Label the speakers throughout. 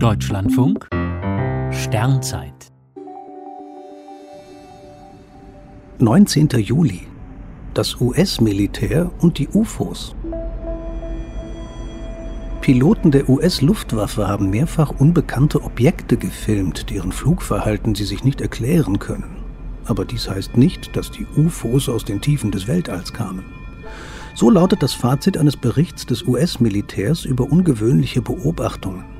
Speaker 1: Deutschlandfunk Sternzeit
Speaker 2: 19. Juli. Das US-Militär und die UFOs. Piloten der US-Luftwaffe haben mehrfach unbekannte Objekte gefilmt, deren Flugverhalten sie sich nicht erklären können. Aber dies heißt nicht, dass die UFOs aus den Tiefen des Weltalls kamen. So lautet das Fazit eines Berichts des US-Militärs über ungewöhnliche Beobachtungen.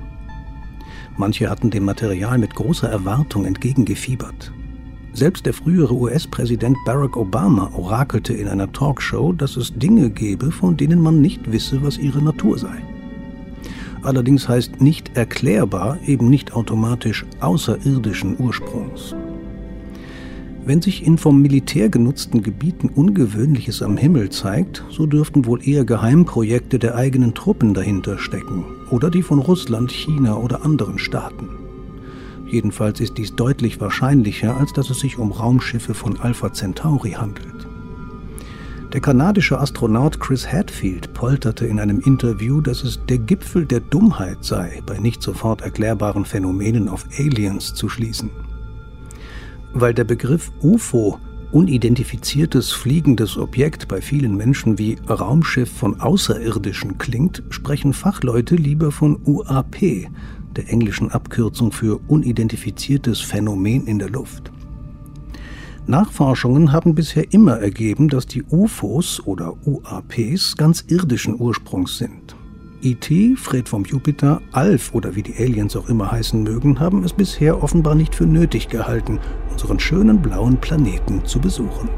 Speaker 2: Manche hatten dem Material mit großer Erwartung entgegengefiebert. Selbst der frühere US-Präsident Barack Obama orakelte in einer Talkshow, dass es Dinge gebe, von denen man nicht wisse, was ihre Natur sei. Allerdings heißt nicht erklärbar eben nicht automatisch außerirdischen Ursprungs. Wenn sich in vom Militär genutzten Gebieten Ungewöhnliches am Himmel zeigt, so dürften wohl eher Geheimprojekte der eigenen Truppen dahinter stecken oder die von Russland, China oder anderen Staaten. Jedenfalls ist dies deutlich wahrscheinlicher, als dass es sich um Raumschiffe von Alpha Centauri handelt. Der kanadische Astronaut Chris Hadfield polterte in einem Interview, dass es der Gipfel der Dummheit sei, bei nicht sofort erklärbaren Phänomenen auf Aliens zu schließen. Weil der Begriff UFO unidentifiziertes fliegendes Objekt bei vielen Menschen wie Raumschiff von Außerirdischen klingt, sprechen Fachleute lieber von UAP, der englischen Abkürzung für unidentifiziertes Phänomen in der Luft. Nachforschungen haben bisher immer ergeben, dass die UFOs oder UAPs ganz irdischen Ursprungs sind. E.T., Fred vom Jupiter, Alf oder wie die Aliens auch immer heißen mögen, haben es bisher offenbar nicht für nötig gehalten, unseren schönen blauen Planeten zu besuchen.